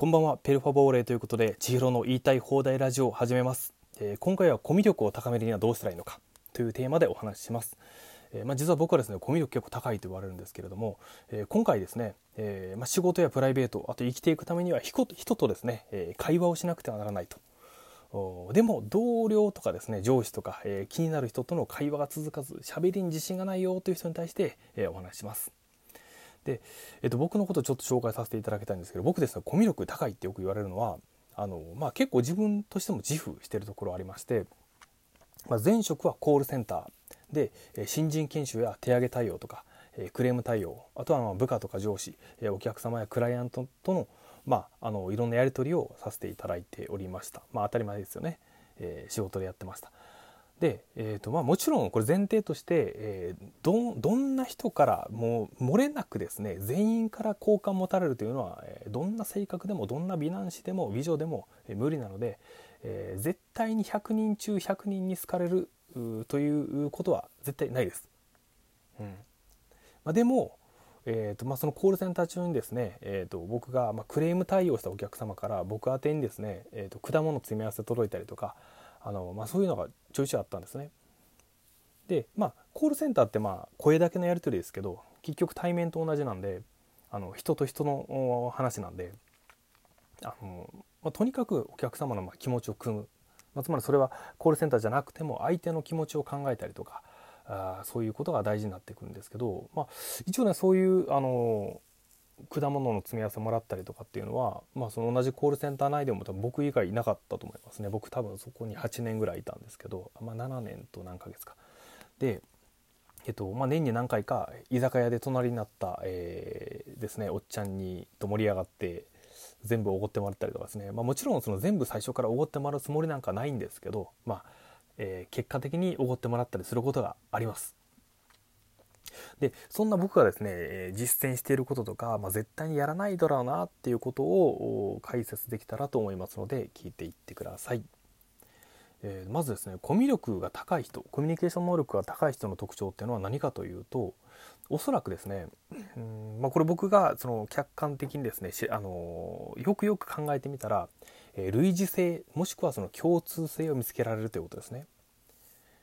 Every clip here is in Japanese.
こんばんは。ペルファボーレということで千尋の言いたい放題ラジオを始めます、えー、今回はコミュ力を高めるにはどうしたらいいのかというテーマでお話しします、えー、まあ、実は僕はですねコミュ力結構高いと言われるんですけれども、えー、今回ですね、えまあ、仕事やプライベートあと生きていくためには人とですね、え会話をしなくてはならないと。でも同僚とかですね上司とか、え気になる人との会話が続かず喋りに自信がないよという人に対して、えお話しします。で、えっと、僕のことをちょっと紹介させていただきたいんですけど僕ですねコミュ力高いってよく言われるのはあの、まあ、結構自分としても自負してるところありまして、まあ、前職はコールセンターで新人研修や手上げ対応とかクレーム対応あとはま部下とか上司お客様やクライアントとの,、まあ、あのいろんなやり取りをさせていただいておりました、まあ、当たり前ですよね、えー、仕事でやってました。で、えーとまあ、もちろんこれ前提として、えー、どどんな人からもう漏れなくですね全員から好感持たれるというのは、えー、どんな性格でもどんな美男子でも美女でも、えー、無理なので、えー、絶対に100人中100人に好かれるということは絶対ないです。うんまあ、でも、えーとまあ、そのコールセンター中にですね、えーと、僕が、まあ、クレーム対応したお客様から僕宛てにですね、えー、と果物詰め合わせ届いたりとかあの、まあ、そういうのがちょいちょいあったんですね。でまあコールセンターってまあ声だけのやり取りですけど結局対面と同じなんであの人と人の話なんであの、まあ、とにかくお客様のま気持ちを汲む、まあ、つまりそれはコールセンターじゃなくても相手の気持ちを考えたりとかあそういうことが大事になってくるんですけど、まあ、一応ねそういうあの果物の詰め合わせもらったりとかっていうのは、まあ、その同じコールセンター内でも多分僕以外いなかったと思いますね。僕多分そこに8年ぐらいいたんですけど、まあ、7年と何ヶ月か。で、えっとまあ、年に何回か居酒屋で隣になった、えー、ですねおっちゃんにと盛り上がって全部おごってもらったりとかですね、まあ、もちろんその全部最初からおごってもらうつもりなんかないんですけど、まあえー、結果的におごってもらったりすることがあります。でそんな僕がですね実践していることとか、まあ、絶対にやらないだろうなっていうことを解説できたらと思いますので聞いていってください。えー、まずですねコミュ力が高い人コミュニケーション能力が高い人の特徴っていうのは何かというとおそらくですねうん、まあ、これ僕がその客観的にですねあのよくよく考えてみたら、えー、類似性もしくはその共通性を見つけられるということですね。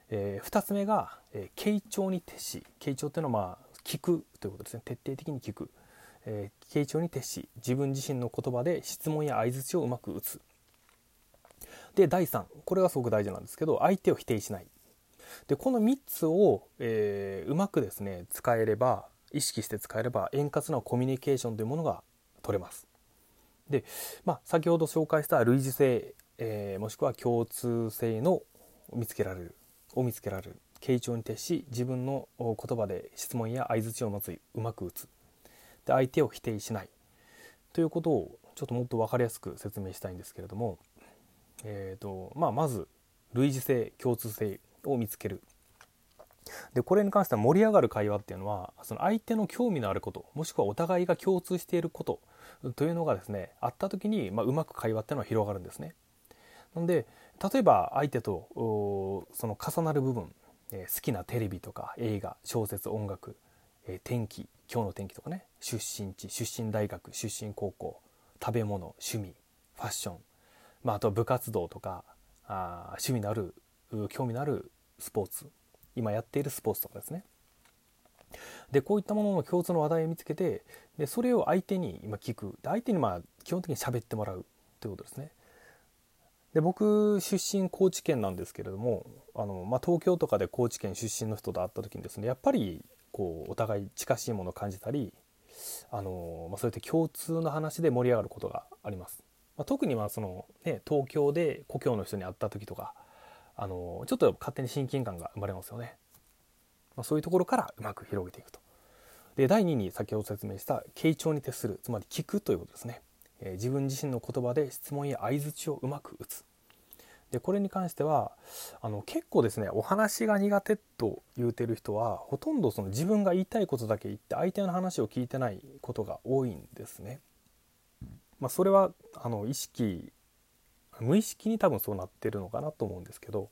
えー、2つ目が、えー、傾聴に徹し傾聴っていうのはまあ聞くということですね。徹底的に聞く、えー、傾聴に徹し自分自身の言葉で質問や相づちをうまく打つ。で第3これがすごく大事なんですけど相手を否定しない。でこの3つを、えー、うまくですね使えれば意識して使えれば円滑なコミュニケーションというものが取れます。で、まあ、先ほど紹介した類似性、えー、もしくは共通性の見つけられる。を見つけられる。傾聴に徹し自分の言葉で質問や相づちをまずうまく打つ。で相手を否定しない。ということをちょっともっと分かりやすく説明したいんですけれども、えーとまあ、まず類似性共通性を見つける。でこれに関しては盛り上がる会話っていうのはその相手の興味のあることもしくはお互いが共通していることというのがですねあった時に、まあ、うまく会話っていうのは広がるんですね。なんで例えば相手とその重なる部分、えー、好きなテレビとか映画小説音楽、えー、天気今日の天気とかね出身地出身大学出身高校食べ物趣味ファッション、まあ、あと部活動とかあ趣味のある興味のあるスポーツ今やっているスポーツとかですね。でこういったものの共通の話題を見つけてでそれを相手に今聞く。で相手にまあ基本的に喋ってもらうということですね。で僕出身高知県なんですけれどもあの、まあ、東京とかで高知県出身の人と会った時にですねやっぱりこうお互い近しいものを感じたりあの、まあ、そうやって共通の話で盛り上がることがあります。まあ、特にまあその、ね、東京で故郷の人に会った時とかあのちょっと勝手に親近感が生まれますよね。まあ、そういうところからうまく広げていくと。で第2に先ほど説明した傾聴に徹するつまり聞くということですね。え自分自身の言葉で質問や相づちをうまく打つでこれに関してはあの結構ですねお話が苦手と言うてる人はほとんどその自分が言いたいことだけ言って相手の話を聞いてないことが多いんですね。まあ、それはあの意識無意識に多分そうなってるのかなと思うんですけど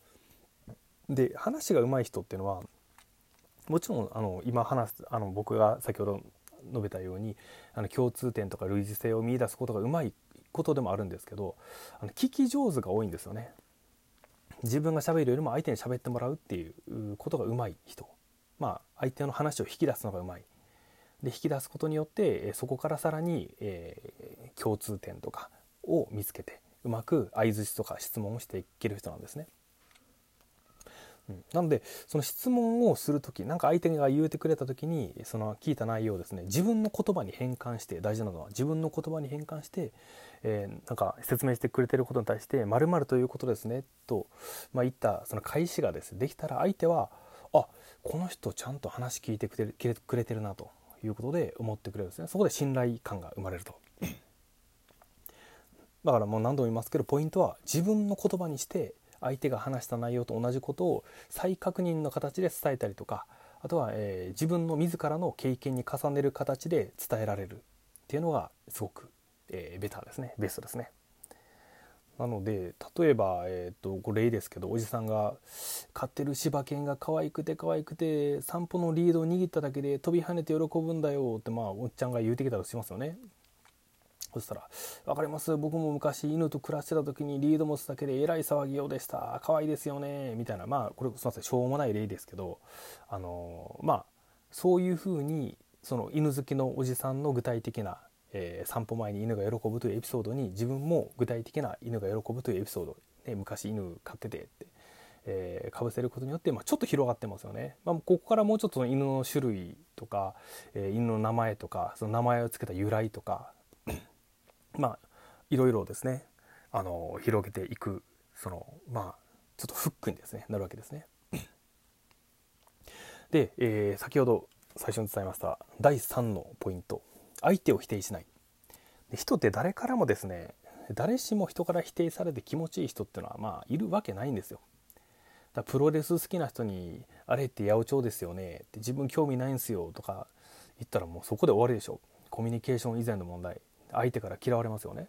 で話が上手い人っていうのはもちろんあの今話すあの僕が先ほど述べたようにあの共通点とか類似性を見いだすことがうまいことでもあるんですけどあの聞き上手が多いんですよね自分がしゃべるよりも相手に喋ってもらうっていうことがうまい人まあ相手の話を引き出すのがうまいで引き出すことによってそこからさらに、えー、共通点とかを見つけてうまく相づちとか質問をしていける人なんですね。うん、なのでその質問をする時なんか相手が言うてくれた時にその聞いた内容をですね自分の言葉に変換して大事なのは自分の言葉に変換して、えー、なんか説明してくれてることに対して「まるということですね」と、まあ、言ったその開始がですねできたら相手はあこの人ちゃんと話聞いてくれくれてるなということで思ってくれるんですねそこで信頼感が生まれると。だからもう何度も言いますけどポイントは自分の言葉にして相手が話した内容と同じことを再確認の形で伝えたりとかあとは、えー、自分の自らの経験に重ねる形で伝えられるっていうのがすごく、えー、ベターですねベストですね。なので例えば、えーと、と例ですけどおじさんが飼ってる柴犬が可愛くて可愛くて散歩のリードを握っただけで飛び跳ねて喜ぶんだよってまあおっちゃんが言うてきたとしますよね。そしたら「分かります。僕も昔犬と暮らしてた時にリード持つだけでえらい騒ぎようでした。可愛いですよね」みたいな。まあこれすいません。しょうもない例ですけどあのまあそういうふうにその犬好きのおじさんの具体的な、えー、散歩前に犬が喜ぶというエピソードに自分も具体的な犬が喜ぶというエピソード、ね、昔犬飼っててってえー、かぶせることによって、まあ、ちょっと広がってますよね。まあ、ここからもうちょっと犬の種類とか、えー、犬の名前とかその名前を付けた由来とかまあいろいろですねあの広げていくそのまあちょっとフックにですねなるわけですね。で、えー、先ほど最初に伝えました第3のポイント相手を否定しないで人って誰からもですね誰しも人から否定されて気持ちいい人っていうのはまあいるわけないんですよ。だプロレス好きな人に「あれって八百長ですよね」って「自分興味ないんすよ」とか言ったらもうそこで終わりでしょコミュニケーション以前の問題相手から嫌われますよね。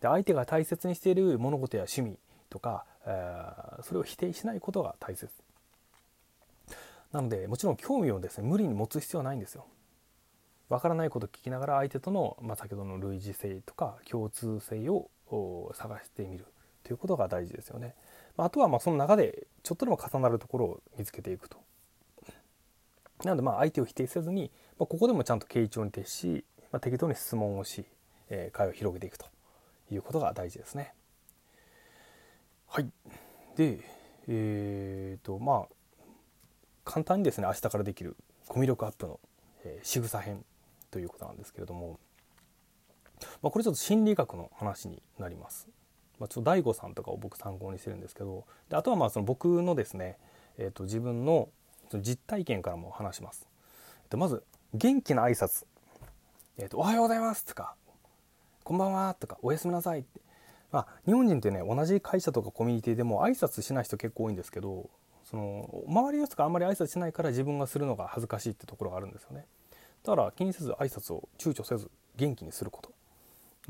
で相手が大切にしている物事や趣味とか、えー、それを否定しないことが大切。なのでもちろん興味をですね無理に持つ必要はないんですよ。わからないことを聞きながら相手との、まあ、先ほどの類似性とか共通性を探してみるということが大事ですよね。あとはまあその中でちょっとでも重なるところを見つけていくと。なのでまあ相手を否定せずに、まあ、ここでもちゃんと傾聴に徹し、まあ、適当に質問をしえ会を広げていくということが大事ですね。はい。で、えー、と、まあ、簡単にですね、明日からできるコミュ力アップの、えー、仕草編ということなんですけれども、まあ、これちょっと心理学の話になります。まあ、ちょっと DAIGO さんとかを僕参考にしてるんですけど、であとはまあその僕のですね、えー、と自分の実体験からも話します。でまず、元気な挨拶。えーと、おはようございますとか、こんばんは」とか「おやすみなさい」って、まあ、日本人ってね同じ会社とかコミュニティでも挨拶しない人結構多いんですけどその周りの人があんまり挨拶しないから自分がするのが恥ずかしいってところがあるんですよね。だから気にせず挨拶を躊躇せず元気にすること。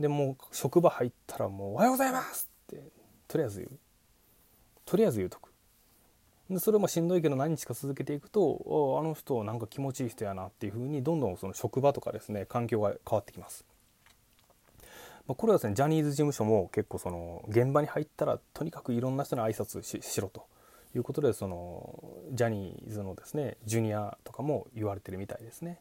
でもう職場入ったらもう「おはようございます」ってとりあえず言う。とりあえず言うとく。でそれもしんどいけど何日か続けていくとあの人なんか気持ちいい人やなっていうふうにどんどんその職場とかですね環境が変わってきます。まあ、これはですねジャニーズ事務所も結構その現場に入ったらとにかくいろんな人に挨拶ししろということでそのジャニーズのですねジュニアとかも言われてるみたいですね。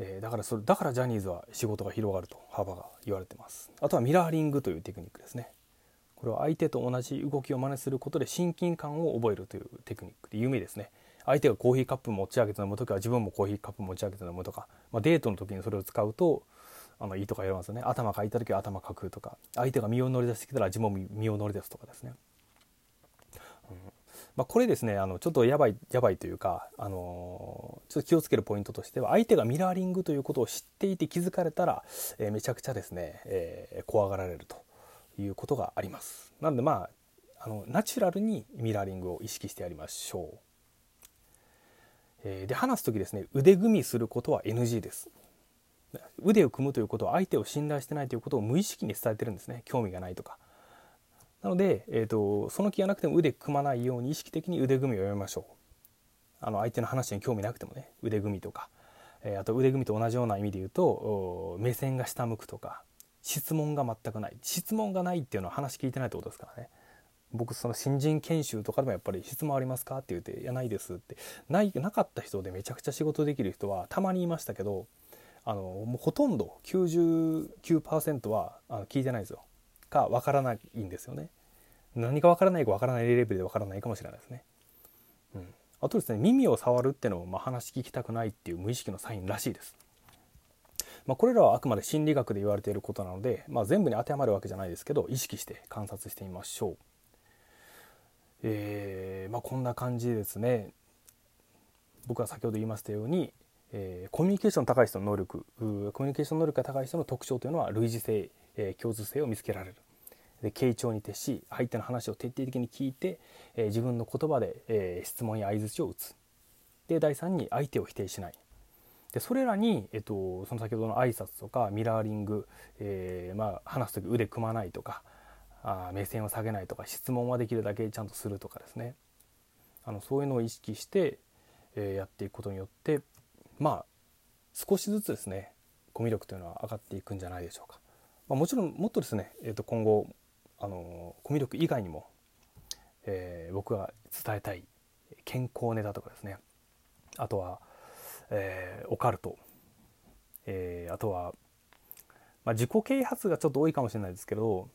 えー、だからそれだからジャニーズは仕事が広がると幅が言われてます。あとはミラーリングというテクニックですね。これは相手と同じ動きを真似することで親近感を覚えるというテクニックで有名ですね。相手がコーヒーカップ持ち上げて飲む時は自分もコーヒーカップ持ち上げて飲むとか、まあ、デートの時にそれを使うとあのいいとか言われますね。頭かいた時は頭かくとか。相手が身を乗り出してきたら自分も身を乗り出すとかですね、うん。まあ、これですねあのちょっとやばいやばいというか、あのちょっと気をつけるポイントとしては相手がミラーリングということを知っていて気づかれたら、えー、めちゃくちゃですね、えー、怖がられるということがあります。なのでまああのナチュラルにミラーリングを意識してやりましょう。え、で話す時ですね腕組みすることは NG です。腕を組むということは相手を信頼してないということを無意識に伝えてるんですね。興味がないとか。なので、えーと、その気がなくても腕組まないように意識的に腕組みをやめましょう。あの相手の話に興味なくてもね腕組みとか、えー、あと腕組みと同じような意味で言うと目線が下向くとか。質問が全くない。質問がないっていうのは話聞いてないってことですからね。僕その新人研修とかでもやっぱり質問ありますかって言って「いやないです」って。ないなかった人でめちゃくちゃ仕事できる人はたまにいましたけどあのもうほとんど99%はあの聞いてないですよ。かわからないんですよね。何かわからないかわからないレベルでわからないかもしれないですね、うん、あとですね耳を触るっていうのも、まあ、話聞きたくないっていう無意識のサインらしいです。まあ、これらはあくまで心理学で言われていることなので、まあ、全部に当てはまるわけじゃないですけど意識して観察してみましょう。えーまあ、こんな感じですね僕は先ほど言いましたように、えー、コミュニケーション高い人の能力コミュニケーション能力が高い人の特徴というのは類似性、えー、共通性を見つけられる。で傾聴に徹し相手の話を徹底的に聞いて、えー、自分の言葉で、え、質問や相づちを打つ。で第3に相手を否定しない。でそれらに、えっと、その先ほどの挨拶とかミラーリング、えまあ、話す時腕組まないとかあ目線を下げないとか質問はできるだけちゃんとするとかですね。あのそういうのを意識して、え、やっていくことによってまあ少しずつですねコミュ力というのは上がっていくんじゃないでしょうか。まあ、もちろんもっとですね、えー、と今後あのコミュ力以外にも、えー、僕が伝えたい健康ネタとかですねあとは、えー、オカルト、えー、あとは、まあ、自己啓発がちょっと多いかもしれないですけど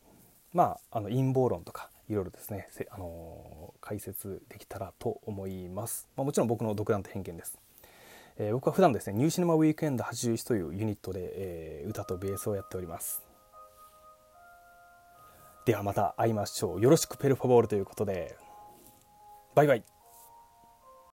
まあ、あの陰謀論とかいろいろですね、あの解説できたらと思います。まあ、もちろん僕の独断と偏見です。えー、僕は普段ですね、ニューシネマウィークエンド81というユニットで、えー、歌とベースをやっております。ではまた会いましょう。よろしくペルファボールということで、バイバイ。